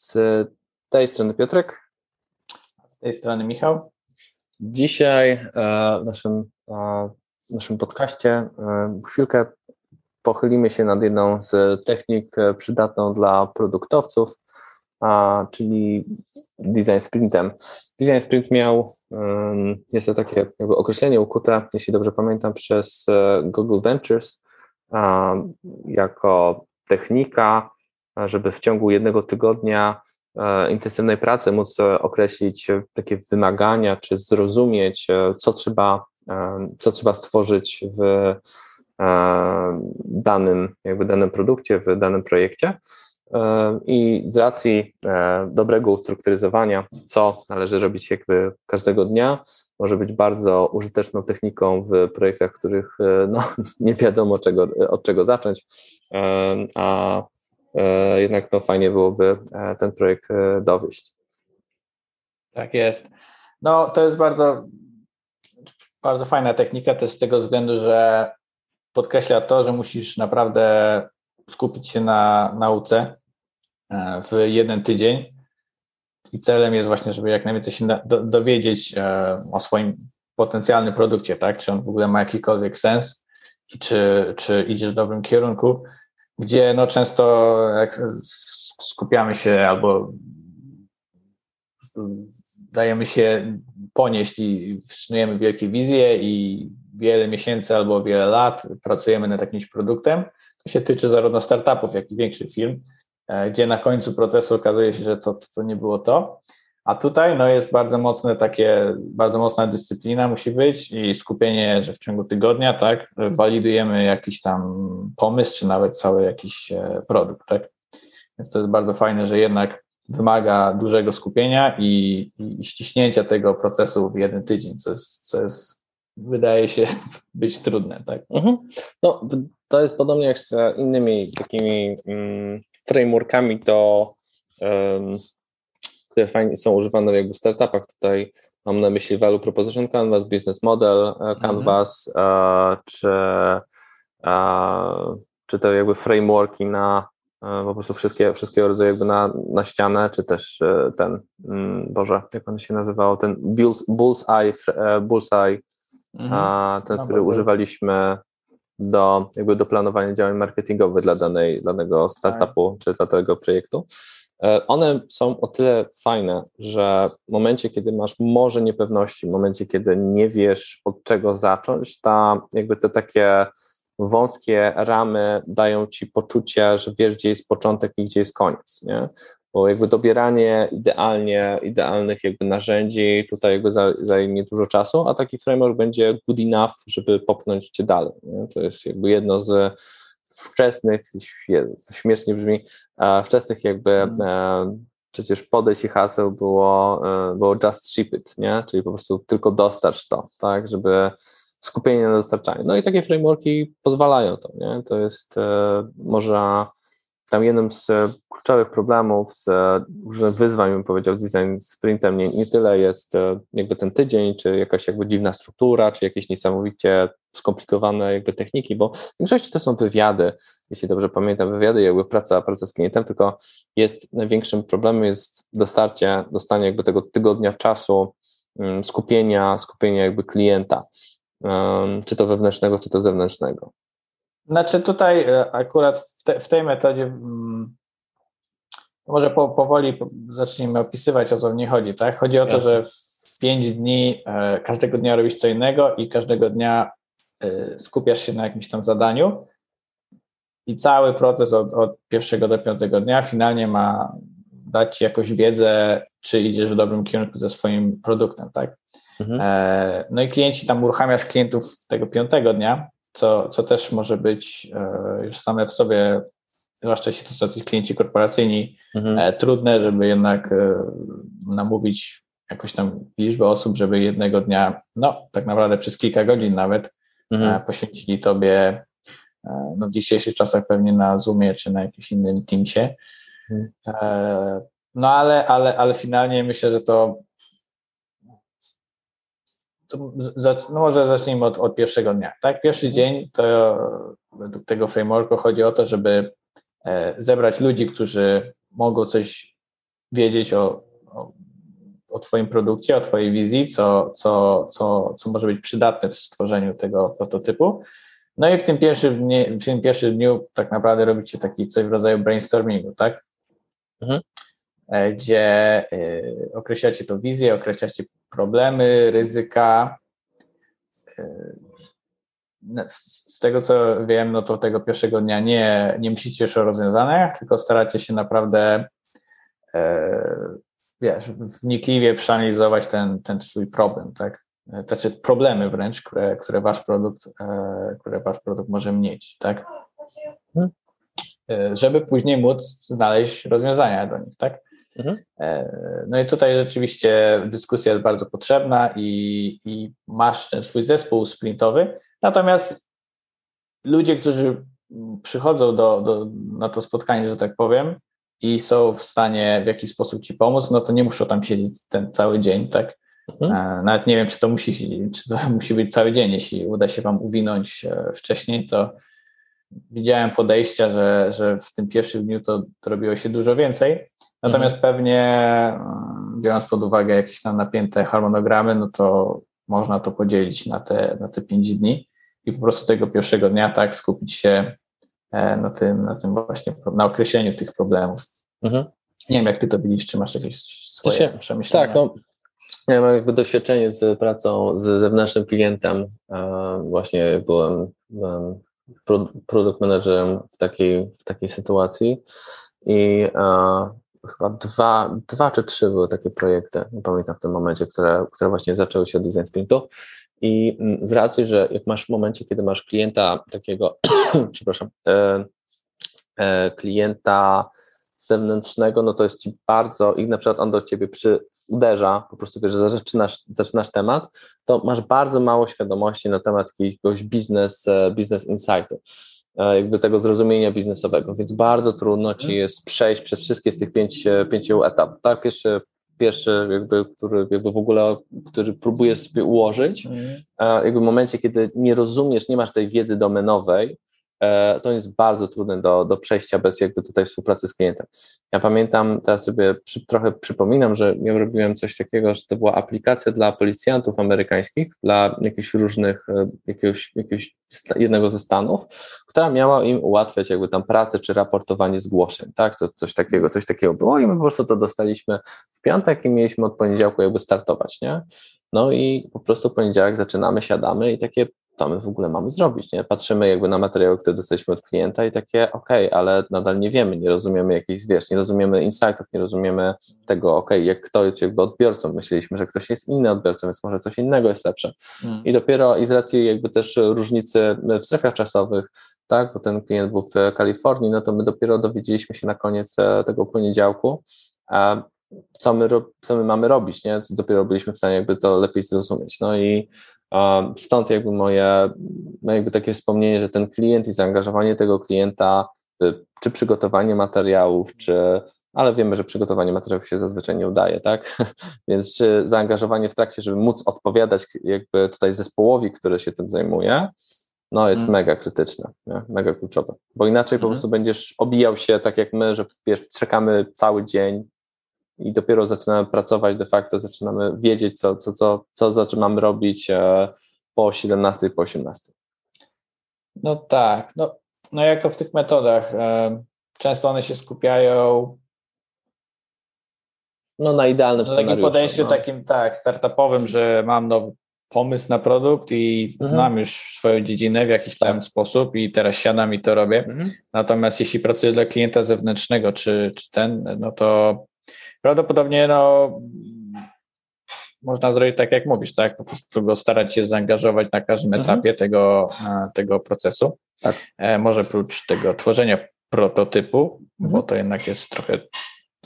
Z tej strony Piotrek. Z tej strony Michał. Dzisiaj e, w naszym, w naszym podcaście e, chwilkę pochylimy się nad jedną z technik e, przydatną dla produktowców, czyli design sprintem. Design sprint miał, jest to takie jakby określenie ukute, jeśli dobrze pamiętam, przez Google Ventures jako technika, żeby w ciągu jednego tygodnia e, intensywnej pracy móc e, określić e, takie wymagania, czy zrozumieć, co trzeba, co trzeba stworzyć w danym, jakby danym produkcie, w danym projekcie. I z racji dobrego ustrukturyzowania, co należy robić jakby każdego dnia, może być bardzo użyteczną techniką w projektach, w których no, nie wiadomo czego, od czego zacząć, a E, jednak no, fajnie byłoby e, ten projekt e, dowieść. Tak jest. No to jest bardzo, bardzo fajna technika też z tego względu, że podkreśla to, że musisz naprawdę skupić się na nauce w jeden tydzień. I celem jest właśnie, żeby jak najwięcej się dowiedzieć o swoim potencjalnym produkcie, tak? Czy on w ogóle ma jakikolwiek sens i czy, czy idziesz w dobrym kierunku gdzie no często skupiamy się albo dajemy się ponieść i wstrzymujemy wielkie wizje i wiele miesięcy albo wiele lat pracujemy nad jakimś produktem. To się tyczy zarówno startupów, jak i większych firm, e, gdzie na końcu procesu okazuje się, że to, to nie było to. A tutaj no, jest bardzo mocne takie, bardzo mocna dyscyplina musi być i skupienie, że w ciągu tygodnia, tak, walidujemy jakiś tam pomysł, czy nawet cały jakiś e, produkt, tak. Więc to jest bardzo fajne, że jednak wymaga dużego skupienia i, i ściśnięcia tego procesu w jeden tydzień, co jest, co jest wydaje się być trudne, tak. Mhm. No, to jest podobnie jak z innymi takimi um, frameworkami do um, które fajnie są używane jakby w startupach. Tutaj mam na myśli Value Proposition Canvas, Business Model e, mhm. Canvas, mhm. czy, e, czy te jakby frameworki na po prostu wszystkie, wszystkiego rodzaju jakby na, na ścianę, czy też ten, mm, Boże, jak on się nazywał, ten Bullseye, bullseye mhm. ten, no, który używaliśmy do, jakby do planowania działań marketingowych dla danej, danego startupu, tak. czy dla tego projektu. E, one są o tyle fajne, że w momencie, kiedy masz może niepewności, w momencie, kiedy nie wiesz od czego zacząć, ta jakby te takie wąskie ramy dają ci poczucie, że wiesz, gdzie jest początek i gdzie jest koniec, nie? Bo jakby dobieranie idealnie, idealnych jakby narzędzi tutaj jakby zajmie dużo czasu, a taki framework będzie good enough, żeby popchnąć cię dalej. Nie? To jest jakby jedno z wczesnych, śmiesznie brzmi, wczesnych jakby mhm. e, przecież podejść i haseł było, e, było just ship it, nie? Czyli po prostu tylko dostarcz to, tak, żeby skupienie na dostarczaniu. No i takie frameworki pozwalają to, nie? To jest e, może tam jednym z e, kluczowych problemów, z różnych wyzwań, bym powiedział, design sprintem nie, nie tyle jest e, jakby ten tydzień, czy jakaś jakby dziwna struktura, czy jakieś niesamowicie skomplikowane jakby techniki, bo w większości to są wywiady, jeśli dobrze pamiętam, wywiady jakby praca, praca z klientem, tylko jest największym problemem jest dostarcie, dostanie jakby tego tygodnia czasu, mm, skupienia, skupienia jakby klienta, czy to wewnętrznego, czy to zewnętrznego. Znaczy tutaj e, akurat w, te, w tej metodzie hmm, może po, powoli zacznijmy opisywać, o co w niej chodzi. Tak? Chodzi o to, że w pięć dni e, każdego dnia robisz co innego i każdego dnia e, skupiasz się na jakimś tam zadaniu i cały proces od, od pierwszego do piątego dnia finalnie ma dać ci jakąś wiedzę, czy idziesz w dobrym kierunku ze swoim produktem, tak? Mhm. E, no i klienci tam uruchamiasz klientów tego piątego dnia, co, co też może być e, już same w sobie, zwłaszcza jeśli to są jacyś klienci korporacyjni, mhm. E, trudne, żeby jednak e, namówić jakąś tam liczbę osób, żeby jednego dnia, no tak naprawdę przez kilka godzin nawet mhm. poświęcili tobie no, w dzisiejszych czasach pewnie na Zoomie czy na jakimś innym Teamsie. Mhm. No ale, ale, ale finalnie myślę, że to no może zacznijmy od, od, pierwszego dnia. Tak, pierwszy mhm. dzień to według tego frameworku chodzi o to, żeby e, zebrać ludzi, którzy mogą coś wiedzieć o, o, o Twoim produkcie, o Twojej wizji, co, co, co, co może być przydatne w stworzeniu tego prototypu. No i w tym pierwszym dniu, w tym pierwszym dniu tak naprawdę robicie taki coś w rodzaju brainstormingu, tak? Mhm. E, gdzie e, określacie to wizję, określacie problemy, ryzyka. E, z tego co wiem, no to tego pierwszego dnia nie, nie myślicie już o rozwiązaniach, tylko staracie się naprawdę wiesz, wnikliwie przeanalizować ten, ten swój problem, tak? Znaczy problemy wręcz, które, które wasz produkt, które wasz produkt może mieć, tak? Mhm. Żeby później móc znaleźć rozwiązania do nich, tak? Mhm. E, no i tutaj rzeczywiście dyskusja jest bardzo potrzebna i, i masz ten swój zespół sprintowy, natomiast ludzie, którzy przychodzą do, do, na to spotkanie, że tak powiem, i są w stanie w jakiś sposób ci pomóc, no to nie muszą tam siedzieć ten cały dzień, tak? Mhm. E, nawet nie wiem, czy to musi, czy to musi być cały dzień. Jeśli uda się wam uwinąć e, wcześniej, to widziałem podejścia, że, że w tym pierwszym dniu to, to robiło się dużo więcej. Natomiast mhm. pewnie, mm, biorąc pod uwagę jakieś tam napięte harmonogramy, no to można to podzielić na te, na te pięć dni i po prostu tego pierwszego dnia tak skupić się e, na tym, na tym właśnie, na określeniu tych problemów. Mhm. Nie wiem, jak ty to widzisz, czy masz jakieś swoje się, przemyślenia? Tak, no, ja mam jakby doświadczenie z pracą z zewnętrznym klientem. Właśnie byłem, byłem produkt managerem w takiej, w takiej sytuacji i chyba dwa, dwa czy trzy były takie projekty, nie pamiętam w tym momencie, które, które właśnie zaczęły się od design sprintu. I mm, z racji, że jak masz w momencie, kiedy masz klienta takiego, przepraszam, e, e, klienta zewnętrznego, no to jest ci bardzo, i na przykład on do ciebie przy, uderza, po prostu wiesz, że zaczynasz, zaczynasz temat, to masz bardzo mało świadomości na temat jakiegoś biznes, e, biznes insightu. E, jakby tego zrozumienia biznesowego, więc bardzo trudno ci mhm. jest przejść przez wszystkie z tych pięć, e, pięciu etapów. Tak, pierwszy, pierwszy jakby, który jakby w ogóle, który próbujesz sobie ułożyć, mhm. jakby w momencie, kiedy nie rozumiesz, nie masz tej wiedzy domenowej, to jest bardzo trudne do, do przejścia bez jakby tutaj współpracy z klientem. Ja pamiętam, teraz sobie przy, trochę przypominam, że ja robiłem coś takiego, że to była aplikacja dla policjantów amerykańskich, dla jakichś różnych, e, jakiegoś, jakiegoś jednego ze stanów, która miała im ułatwiać jakby tam pracę czy raportowanie zgłoszeń, tak, to coś takiego, coś takiego było i my po prostu to dostaliśmy w piątek i mieliśmy od poniedziałku jakby startować, nie? No i po prostu poniedziałek zaczynamy, siadamy i takie to my w ogóle mamy zrobić, nie? Patrzymy jakby na materiały, które dostaliśmy od klienta i takie, ok, ale nadal nie wiemy, nie rozumiemy jakichś, wiesz, nie rozumiemy insightów, nie rozumiemy tego, ok, jak kto jest jakby odbiorcą, myśleliśmy, że ktoś jest inny odbiorcą, więc może coś innego jest lepsze. Hmm. I dopiero i z racji jakby też różnicy w strefach czasowych, tak, bo ten klient był w Kalifornii, no to my dopiero dowiedzieliśmy się na koniec e, tego poniedziałku, co my, co my mamy robić, nie? Dopiero byliśmy w stanie jakby to lepiej zrozumieć. No i Stąd jakby moje, no jakby takie wspomnienie, że ten klient i zaangażowanie tego klienta, czy przygotowanie materiałów, czy, ale wiemy, że przygotowanie materiałów się zazwyczaj nie udaje, tak? Więc czy zaangażowanie w trakcie, żeby móc odpowiadać jakby tutaj zespołowi, który się tym zajmuje, no jest mm. mega krytyczne, nie? mega kluczowe, bo inaczej mm. po mhm. prostu będziesz obijał się tak jak my, że wiesz, czekamy cały dzień, i dopiero zaczynamy pracować de facto, zaczynamy wiedzieć, co, co, co, co zaczynamy robić e, po 17, po 18. No tak, no, no jako w tych metodach, e, często one się skupiają no na idealnym no, takim podejściu no. takim, tak, startupowym, że mam nowy pomysł na produkt i mhm. znam już swoją dziedzinę w jakiś tam tak. sposób i teraz siadam i to robię. Mhm. Natomiast jeśli pracuję dla klienta zewnętrznego, czy, czy ten, no to prawdopodobnie no, można zrobić tak, jak mówisz, tak? Po prostu go starać się zaangażować na każdym mhm. etapie tego, tego procesu. Tak. E, może prócz tego tworzenia prototypu, mhm. bo to jednak jest trochę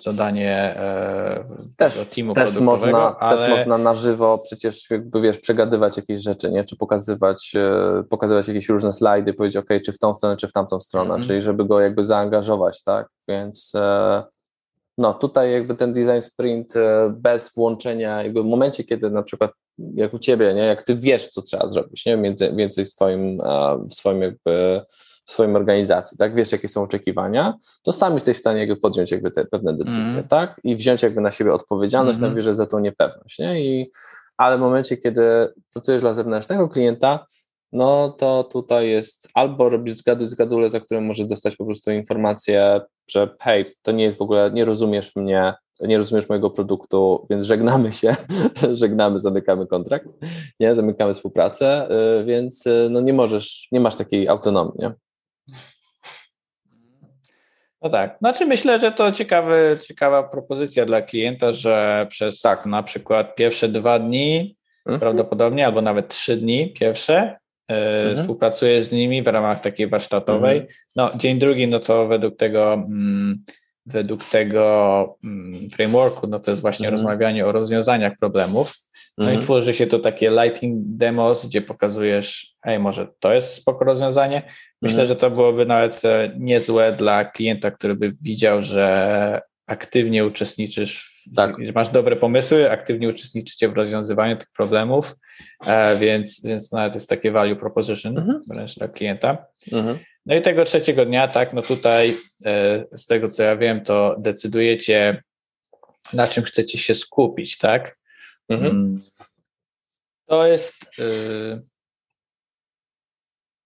zadanie e, też, teamu też można, ale... też można na żywo przecież jakby wiesz, przegadywać jakieś rzeczy, nie? Czy pokazywać, e, pokazywać jakieś różne slajdy, powiedzieć, ok, czy w tą stronę, czy w tamtą stronę, -hmm. czyli żeby go jakby zaangażować, tak? Więc e, no tutaj jakby ten design sprint e, bez włączenia, jakby w momencie, kiedy na przykład jak u ciebie, nie, jak ty wiesz, co trzeba zrobić, nie, więcej, więcej w swoim, w swoim jakby w swoim organizacji, tak? Wiesz, jakie są oczekiwania, to sam jesteś w stanie jakby podjąć jakby te pewne decyzje, mm. tak? I wziąć jakby na siebie odpowiedzialność, mm -hmm. na wierzę za tą niepewność, nie? I, ale w momencie, kiedy pracujesz dla zewnętrznego klienta, no to tutaj jest albo robisz zgaduj zgadule, za które możesz dostać po prostu informację, że hej, to nie jest w ogóle, nie rozumiesz mnie, nie rozumiesz mojego produktu, więc żegnamy się, żegnamy, zamykamy kontrakt, nie, zamykamy współpracę, y, więc y, no nie możesz, nie masz takiej autonomii, nie? No tak. Znaczy myślę, że to ciekawy, ciekawa propozycja dla klienta, że przez tak. na przykład pierwsze dwa dni mhm. prawdopodobnie, albo nawet trzy dni pierwsze mhm. współpracujesz z nimi w ramach takiej warsztatowej. Mhm. No dzień drugi, no to według tego mm, według tego mm, frameworku, no to jest właśnie mhm. rozmawianie o rozwiązaniach problemów. No mhm. i tworzy się to takie lighting demos, gdzie pokazujesz, ej, może to jest spoko rozwiązanie. Myślę, mhm. że to byłoby nawet e, niezłe dla klienta, który by widział, że aktywnie uczestniczysz, w, tak. masz dobre pomysły, aktywnie uczestniczycie w rozwiązywaniu tych problemów, e, więc, więc nawet jest takie value proposition mhm. wręcz dla klienta. Mhm. No i tego trzeciego dnia, tak, no tutaj e, z tego co ja wiem, to decydujecie, na czym chcecie się skupić, tak? Mhm. Mm. To jest. Y,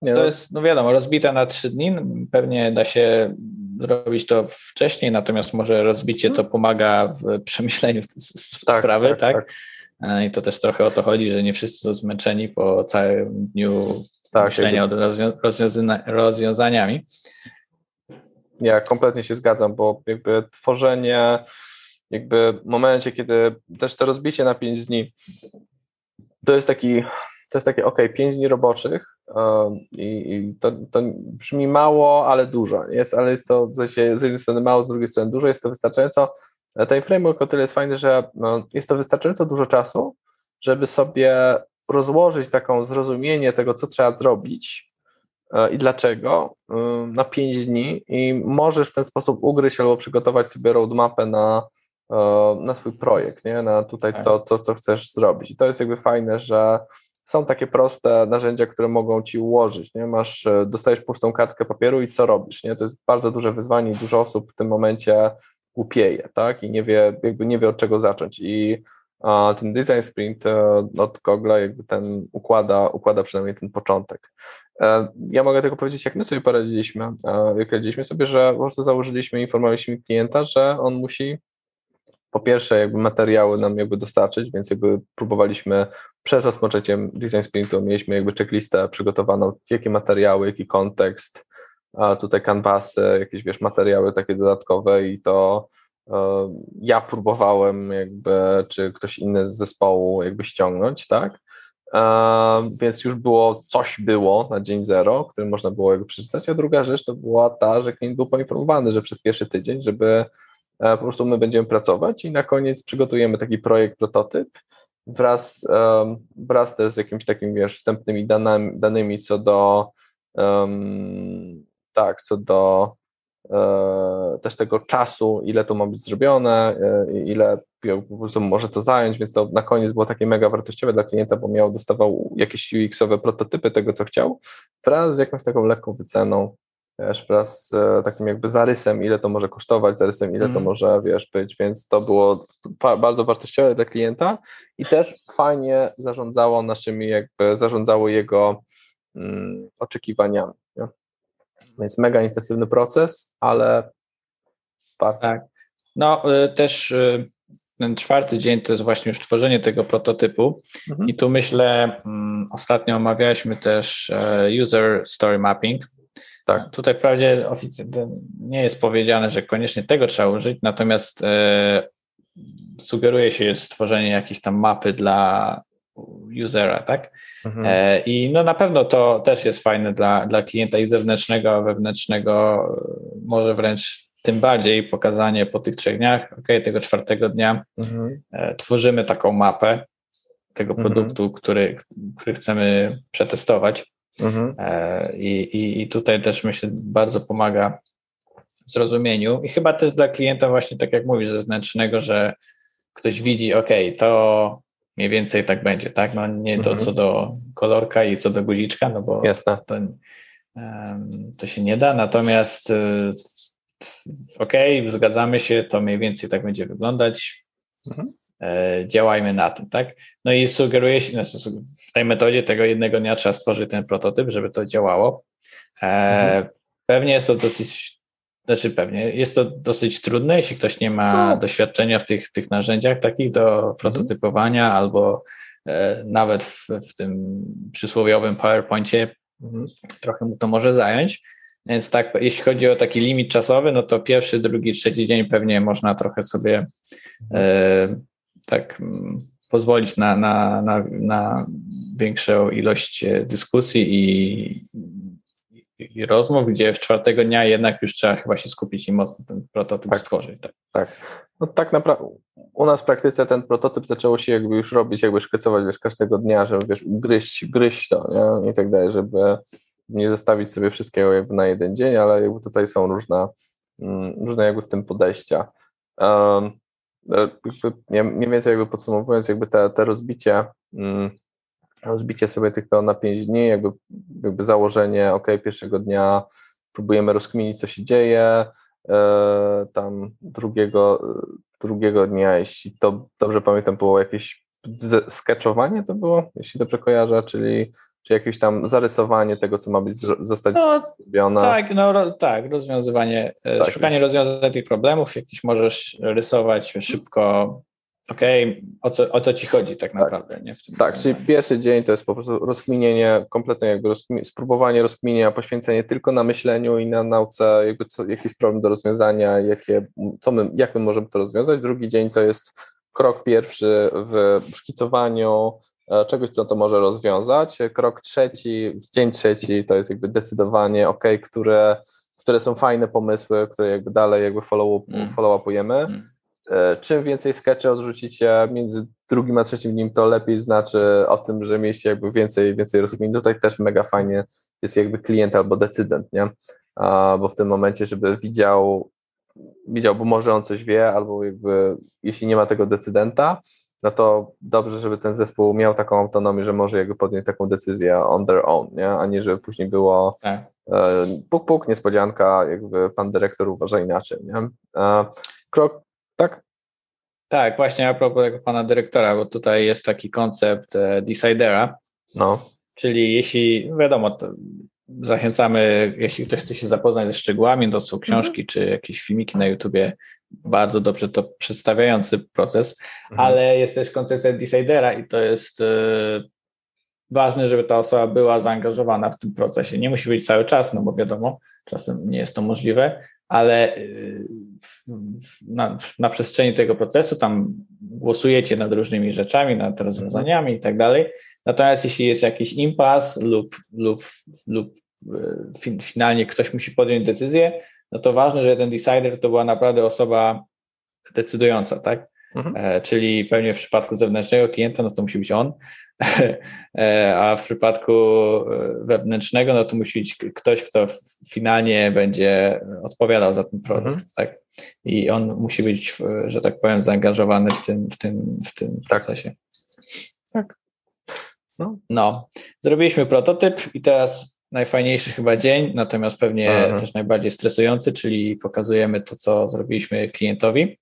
to no. jest, no wiadomo, rozbita na trzy dni. Pewnie da się zrobić to wcześniej, natomiast może rozbicie to pomaga w przemyśleniu tak, sprawy, tak, tak? tak? I to też trochę o to chodzi, że nie wszyscy są zmęczeni po całym dniu tak, myślenia nad rozwiązaniami. Ja kompletnie się zgadzam, bo jakby tworzenie, jakby w momencie, kiedy też to rozbicie na 5 dni, to jest taki, to jest takie, ok, 5 dni roboczych i, i to, to brzmi mało, ale dużo. Jest, ale jest to w sensie z jednej strony mało, z drugiej strony dużo, jest to wystarczająco. Ten framework o tyle jest fajny, że no, jest to wystarczająco dużo czasu, żeby sobie rozłożyć taką zrozumienie tego, co trzeba zrobić e, i dlaczego e, na 5 dni i możesz w ten sposób ugryźć albo przygotować sobie roadmapę na, e, na swój projekt, nie? na tutaj tak. to, to, co chcesz zrobić. I to jest jakby fajne, że są takie proste narzędzia, które mogą ci ułożyć. Nie? Masz, dostajesz pustą kartkę papieru i co robisz? Nie? To jest bardzo duże wyzwanie i dużo osób w tym momencie głupieje, tak? I nie wie, jakby nie wie od czego zacząć. I a ten design sprint e, od Google jakby ten układa, układa przynajmniej ten początek. E, ja mogę tylko powiedzieć, jak my sobie poradziliśmy. E, jak radziliśmy sobie, że po prostu założyliśmy, informowaliśmy klienta, że on musi po pierwsze jakby materiały nam jakby dostarczyć, więc jakby próbowaliśmy przed rozpoczęciem design sprintu mieliśmy jakby checklistę przygotowaną, jakie materiały, jaki kontekst, a tutaj canvasy, jakieś wiesz, materiały takie dodatkowe i to ja próbowałem jakby, czy ktoś inny z zespołu jakby ściągnąć, tak? Więc już było, coś było na dzień zero, który można było jakby przeczytać, a druga rzecz to była ta, że klient był poinformowany, że przez pierwszy tydzień, żeby e, po prostu my będziemy pracować i na koniec przygotujemy taki projekt, prototyp wraz, wraz też z jakimiś takimi, wiesz, wstępnymi danymi, danymi co do um, tak, co do E, też tego czasu, ile to ma być zrobione, e, ile po prostu może to zająć, więc to na koniec było takie mega wartościowe dla klienta, bo miał, dostawał jakieś UX-owe prototypy tego, co chciał, wraz z jakąś taką lekką wyceną, wiesz, wraz z e, takim jakby zarysem, ile to może kosztować, zarysem, ile mm. to mhm. może, wiesz, być, więc to było bardzo wartościowe dla klienta i też fajnie zarządzało naszymi, jakby zarządzało jego mm, oczekiwaniami. Nie? Więc mega intensywny proces, ale warto. Tak. No y, też y, ten czwarty dzień to jest właśnie już tworzenie tego prototypu mhm. i tu myślę, mm, ostatnio omawialiśmy też e, user story mapping. Tak. Tutaj wprawdzie oficjalnie nie jest powiedziane, że koniecznie tego trzeba użyć, natomiast e, sugeruje się stworzenie jakiejś tam mapy dla usera, tak? Mhm. E, I no na pewno to też jest fajne dla, dla klienta i zewnętrznego, a wewnętrznego może wręcz tym bardziej pokazanie po tych trzech dniach, ok, tego czwartego dnia mhm. E, tworzymy taką mapę tego mhm. produktu, który, który chcemy przetestować. Mhm. E, I, i, I tutaj też myślę bardzo pomaga w zrozumieniu i chyba też dla klienta właśnie tak jak mówisz, zewnętrznego, że ktoś widzi, ok, to mniej więcej tak będzie, tak? No nie to mhm. co do kolorka i co do guziczka, no bo Jasne. to to się nie da, natomiast e, okay, zgadzamy się, to mniej więcej tak będzie wyglądać. Mhm. E, działajmy na tym, tak? No i sugeruje się, znaczy w tej metodzie tego jednego dnia trzeba stworzyć ten prototyp, żeby to działało. E, mhm. Pewnie jest to dosyć, znaczy pewnie, jest to dosyć trudne, jeśli ktoś nie ma no. doświadczenia w tych, tych narzędziach takich do mhm. prototypowania mhm. albo e, nawet w, w tym przysłowiowym PowerPoincie mhm. trochę mu to może zająć. Więc tak, jeśli chodzi o taki limit czasowy, no to pierwszy, drugi, trzeci dzień pewnie można trochę sobie e, tak mm, pozwolić na, na, na, na większą ilość e, dyskusji i, i rozmów, gdzie w czwartego dnia jednak już trzeba chyba się skupić i mocno ten prototyp tak, stworzyć. Tak, tak. No tak naprawdę u nas w praktyce ten prototyp zaczęło się jakby już robić, jakby szkicować wiesz, każdego dnia, żeby wiesz, gryźć, gryźć to nie? i tak dalej, żeby nie zostawić sobie wszystkiego jakby na jeden dzień, ale jakby tutaj są różne, mm, różne jakby w tym podejścia. Um, mniej więcej jakby podsumowując, jakby te, te rozbicie, mm, rozbicie sobie tylko na 5 dni, jakby, jakby założenie, ok, pierwszego dnia próbujemy rozkminić, co się dzieje, e, tam drugiego, drugiego dnia, jeśli to dobrze pamiętam, było jakieś sketchowanie to było, jeśli dobrze kojarzę, czyli czy jakieś tam zarysowanie tego, co ma być zostać no, zrobione. Tak, no tak, rozwiązywanie, e, tak, szukanie rozwiązań tych problemów, jakiś możesz rysować szybko, okej, okay, o, co, o co ci chodzi tak, tak. naprawdę. Nie? tak, czyli pierwszy dzień to jest po prostu rozkminienie, kompletne jakby rozkmi spróbowanie rozkminienia, poświęcenie tylko na myśleniu i na nauce, jakby co, jakiś problem do rozwiązania, jakie, co my, jak my możemy to rozwiązać. Drugi dzień to jest krok pierwszy w szkicowaniu, czegoś, co to może rozwiązać. Krok trzeci, dzień trzeci to jest jakby decydowanie, ok, które, które są fajne pomysły, które jakby dalej jakby follow, mm. follow upujemy. Mm. E, czym więcej sketchy odrzucicie między drugim a trzecim dniem, to lepiej znaczy o tym, że mieliście jakby więcej, więcej rozkmin. Tutaj też mega fajnie jest jakby klient albo decydent, nie? Bo w tym momencie, żeby widział, widział, bo może on coś wie, albo jakby jeśli nie ma tego decydenta, no to dobrze, żeby ten zespół miał taką autonomię, że może jakby podjąć taką decyzję on their own, nie? a nie żeby później było tak. e, puk, puk, niespodzianka, jakby pan dyrektor uważa inaczej. Nie? E, krok, tak? Tak, właśnie a propos tego pana dyrektora, bo tutaj jest taki koncept e, decidera, no. czyli jeśli, wiadomo, zachęcamy, jeśli ktoś chce się zapoznać ze szczegółami, to są książki mhm. czy jakieś filmiki na YouTubie bardzo dobrze to przedstawiający proces, mhm. ale jest też koncepcja decidera i to jest y, ważne, żeby ta osoba była zaangażowana w tym procesie. Nie musi być cały czas, no bo wiadomo, czasem nie jest to możliwe, ale y, na, na, przestrzeni tego procesu tam głosujecie nad różnymi rzeczami, nad rozwiązaniami i tak dalej. Natomiast jeśli jest jakiś impas lub, lub, lub y, finalnie ktoś musi podjąć decyzję, no to ważne, że ten decider to była naprawdę osoba decydująca, tak? Mhm. E, czyli pewnie w przypadku zewnętrznego klienta, no to musi być on, e, a w przypadku e, wewnętrznego, no to musi być ktoś, kto finalnie będzie odpowiadał za ten produkt, mhm. tak? I on musi być, że tak powiem, zaangażowany w tym, w tym, w tym tak. procesie. Tak. No. no. Zrobiliśmy prototyp i teraz najfajniejszy chyba dzień, natomiast pewnie Aha. też najbardziej stresujący, czyli pokazujemy to, co zrobiliśmy klientowi.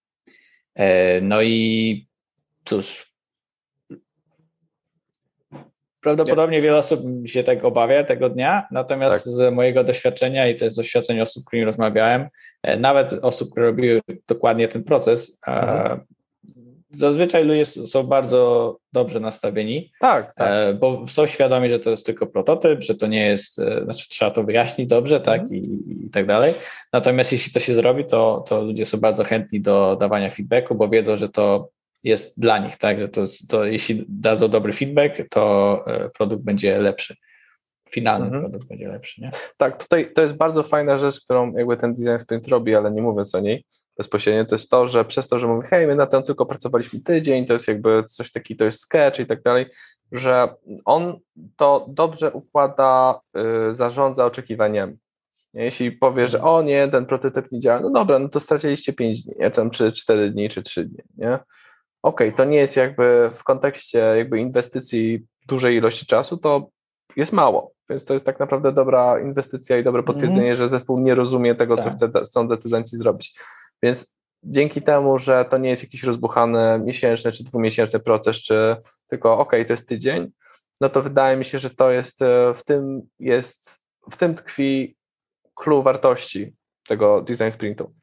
E, no i cóż, prawdopodobnie wiele osób się tak obawia tego dnia, natomiast tak. z mojego doświadczenia i też z doświadczeń osób, z którymi rozmawiałem, e, nawet osób, które robiły dokładnie ten proces, mhm zazwyczaj ludzie są bardzo dobrze nastawieni, tak, tak. E, bo są świadomi, że to jest tylko prototyp, że to nie jest, e, znaczy trzeba to wyjaśnić dobrze, tak, mhm. i, i tak dalej. Natomiast jeśli to się zrobi, to, to ludzie są bardzo chętni do dawania feedbacku, bo wiedzą, że to jest dla nich, tak, że to, to jeśli dadzą dobry feedback, to e, produkt będzie lepszy finalny mhm. produkt będzie lepszy. Nie? Tak, tutaj to jest bardzo fajna rzecz, którą jakby ten design sprint robi, ale nie mówiąc o niej bezpośrednio, to jest to, że przez to, że mówię, hej, my na tym tylko pracowaliśmy tydzień, to jest jakby coś takiego, to jest sketch i tak dalej, że on to dobrze układa, yy, zarządza oczekiwaniami. Jeśli powie, że o nie, ten prototyp nie działa, no dobra, no to straciliście 5 dni, nie? Tam, czy 4 dni, czy 3 dni, nie? Okej, okay, to nie jest jakby w kontekście jakby inwestycji dużej ilości czasu, to jest mało. Więc to jest tak naprawdę dobra inwestycja i dobre mhm. potwierdzenie, mm. że zespół nie rozumie tego, tak. co chce, chcą decydenci zrobić. Więc dzięki temu, że to nie jest jakiś rozbuchany miesięczny czy dwumiesięczny proces, czy tylko ok, to jest tydzień, no to wydaje mi się, że to jest e, w tym jest, w tym tkwi clue wartości tego design sprintu.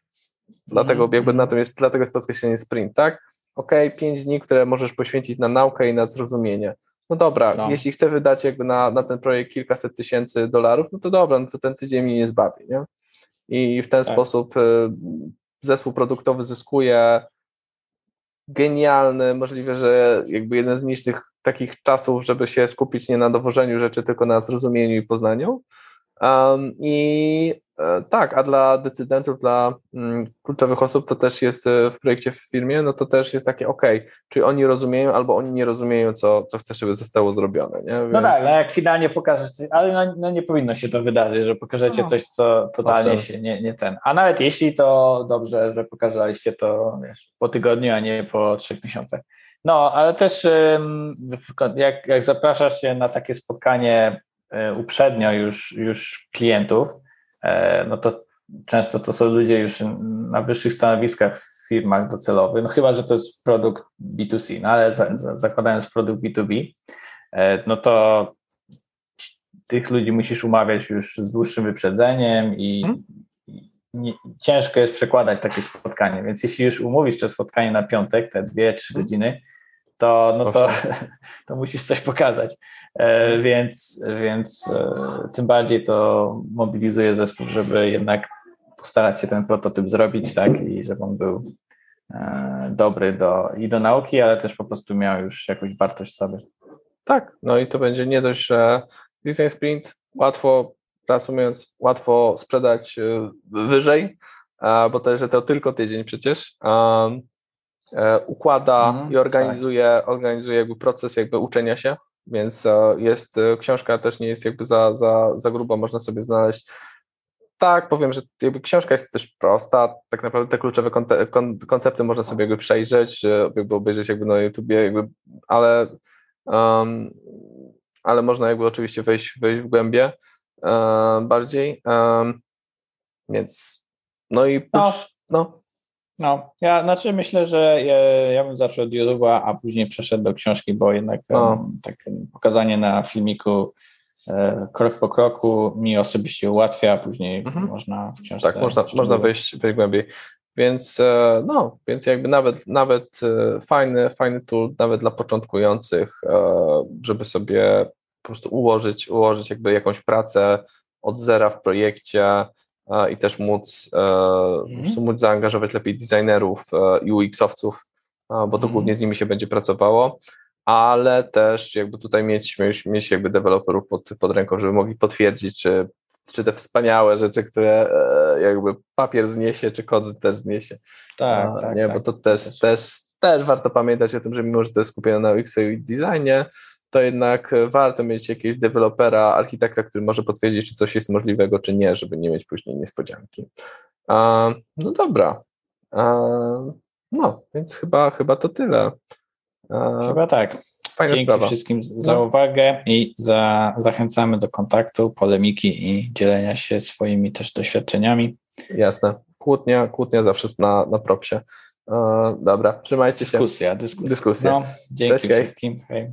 Dlatego mm. jakby na tym jest, dlatego jest podkreślenie sprint, tak? Ok, pięć dni, które możesz poświęcić na naukę i na zrozumienie. No dobra, no. jeśli chcę wydać jakby na, na ten projekt kilkaset tysięcy dolarów, no to dobra, no to ten tydzień mnie nie zbawi, nie? I w ten tak. sposób y, zespół produktowy zyskuje genialny, możliwe, że jakby jeden z niższych takich czasów, żeby się skupić nie na dowożeniu rzeczy, tylko na zrozumieniu i poznaniu. Um, I tak, a dla decydentów, dla mm, kluczowych osób to też jest e, w projekcie w firmie, no to też jest takie ok, czyli oni rozumieją albo oni nie rozumieją, co, co chcesz, żeby zostało zrobione. Nie? Więc... No tak, no jak finalnie pokażesz coś, ale no, no, nie powinno się to wydarzyć, że pokażecie no. coś, co totalnie się nie, nie ten. A nawet jeśli to dobrze, że pokazaliście to wiesz, po tygodniu, a nie po trzech miesiącach. No, ale też jak, jak zapraszasz się na takie spotkanie E, uprzednio już, już klientów, e, no to często to są ludzie już na wyższych stanowiskach w firmach docelowych, no chyba, że to jest produkt B2C, no ale za, za, zakładając produkt B2B, e, no to tych ludzi musisz umawiać już z dłuższym wyprzedzeniem i, hmm. nie, ciężko jest przekładać takie spotkanie, więc jeśli już umówisz to spotkanie na piątek, te dwie, trzy hmm. godziny, to, no to, to musisz coś pokazać. E, więc, więc e, tym bardziej to mobilizuje zespół, żeby jednak postarać się ten prototyp zrobić, tak, i żeby on był e, dobry do, i do nauki, ale też po prostu miał już jakąś wartość sobie. Tak, no i to będzie nie dość, że design sprint łatwo, reasumując, łatwo sprzedać wyżej, bo to, że to tylko tydzień przecież, układa mhm, i organizuje, tak. organizuje jakby proces jakby uczenia się, więc e, jest, e, książka też nie jest jakby za, za, za gruba, można sobie znaleźć. Tak, powiem, że jakby książka jest też prosta, tak naprawdę te kluczowe koncepty można sobie jakby przejrzeć, e, jakby obejrzeć jakby na YouTubie, jakby, ale, um, ale można jakby oczywiście wejść, wejść w głębie um, bardziej, um, więc no i no. no no, ja znaczy myślę, że ja, ja bym zaczął od YouTube'a, a później przeszedł do książki, bo jednak no. tak pokazanie na filmiku e, krok po kroku mi osobiście ułatwia, a później mhm. można w książce... Tak, można, można wejść, wejść głębiej. Więc e, no, więc jakby nawet, nawet e, fajny, fajny tool, nawet dla początkujących, żeby sobie po prostu ułożyć, ułożyć jakby jakąś pracę od zera w projekcie, i też móc, mm. móc zaangażować lepiej designerów, e, UX-owców, bo to mm. głównie z nimi się będzie pracowało, ale też jakby tutaj mieć, mieć, mieć jakby deweloperów pod, pod ręką, żeby mogli potwierdzić, czy, czy te wspaniałe rzeczy, które e, jakby papier zniesie, czy kod też zniesie. Tak, tak, nie, tak, bo to też, też, też, też warto pamiętać o tym, że mimo, że to jest skupione na UX i designie, to jednak warto mieć jakiegoś dewelopera, architekta, który może potwierdzić, czy coś jest możliwego, czy nie, żeby nie mieć później niespodzianki. no dobra. no, więc chyba, chyba to tyle. chyba tak. Fajna Dzięki sprawa. wszystkim za no. uwagę i za, zachęcamy do kontaktu, polemiki i dzielenia się swoimi też doświadczeniami. Jasne. Kłótnia, kłótnia zawsze na, na propsie. dobra, trzymajcie się. Dyskusja, dyskusja. dyskusja. No, dzięki Cześć, wszystkim. Hej.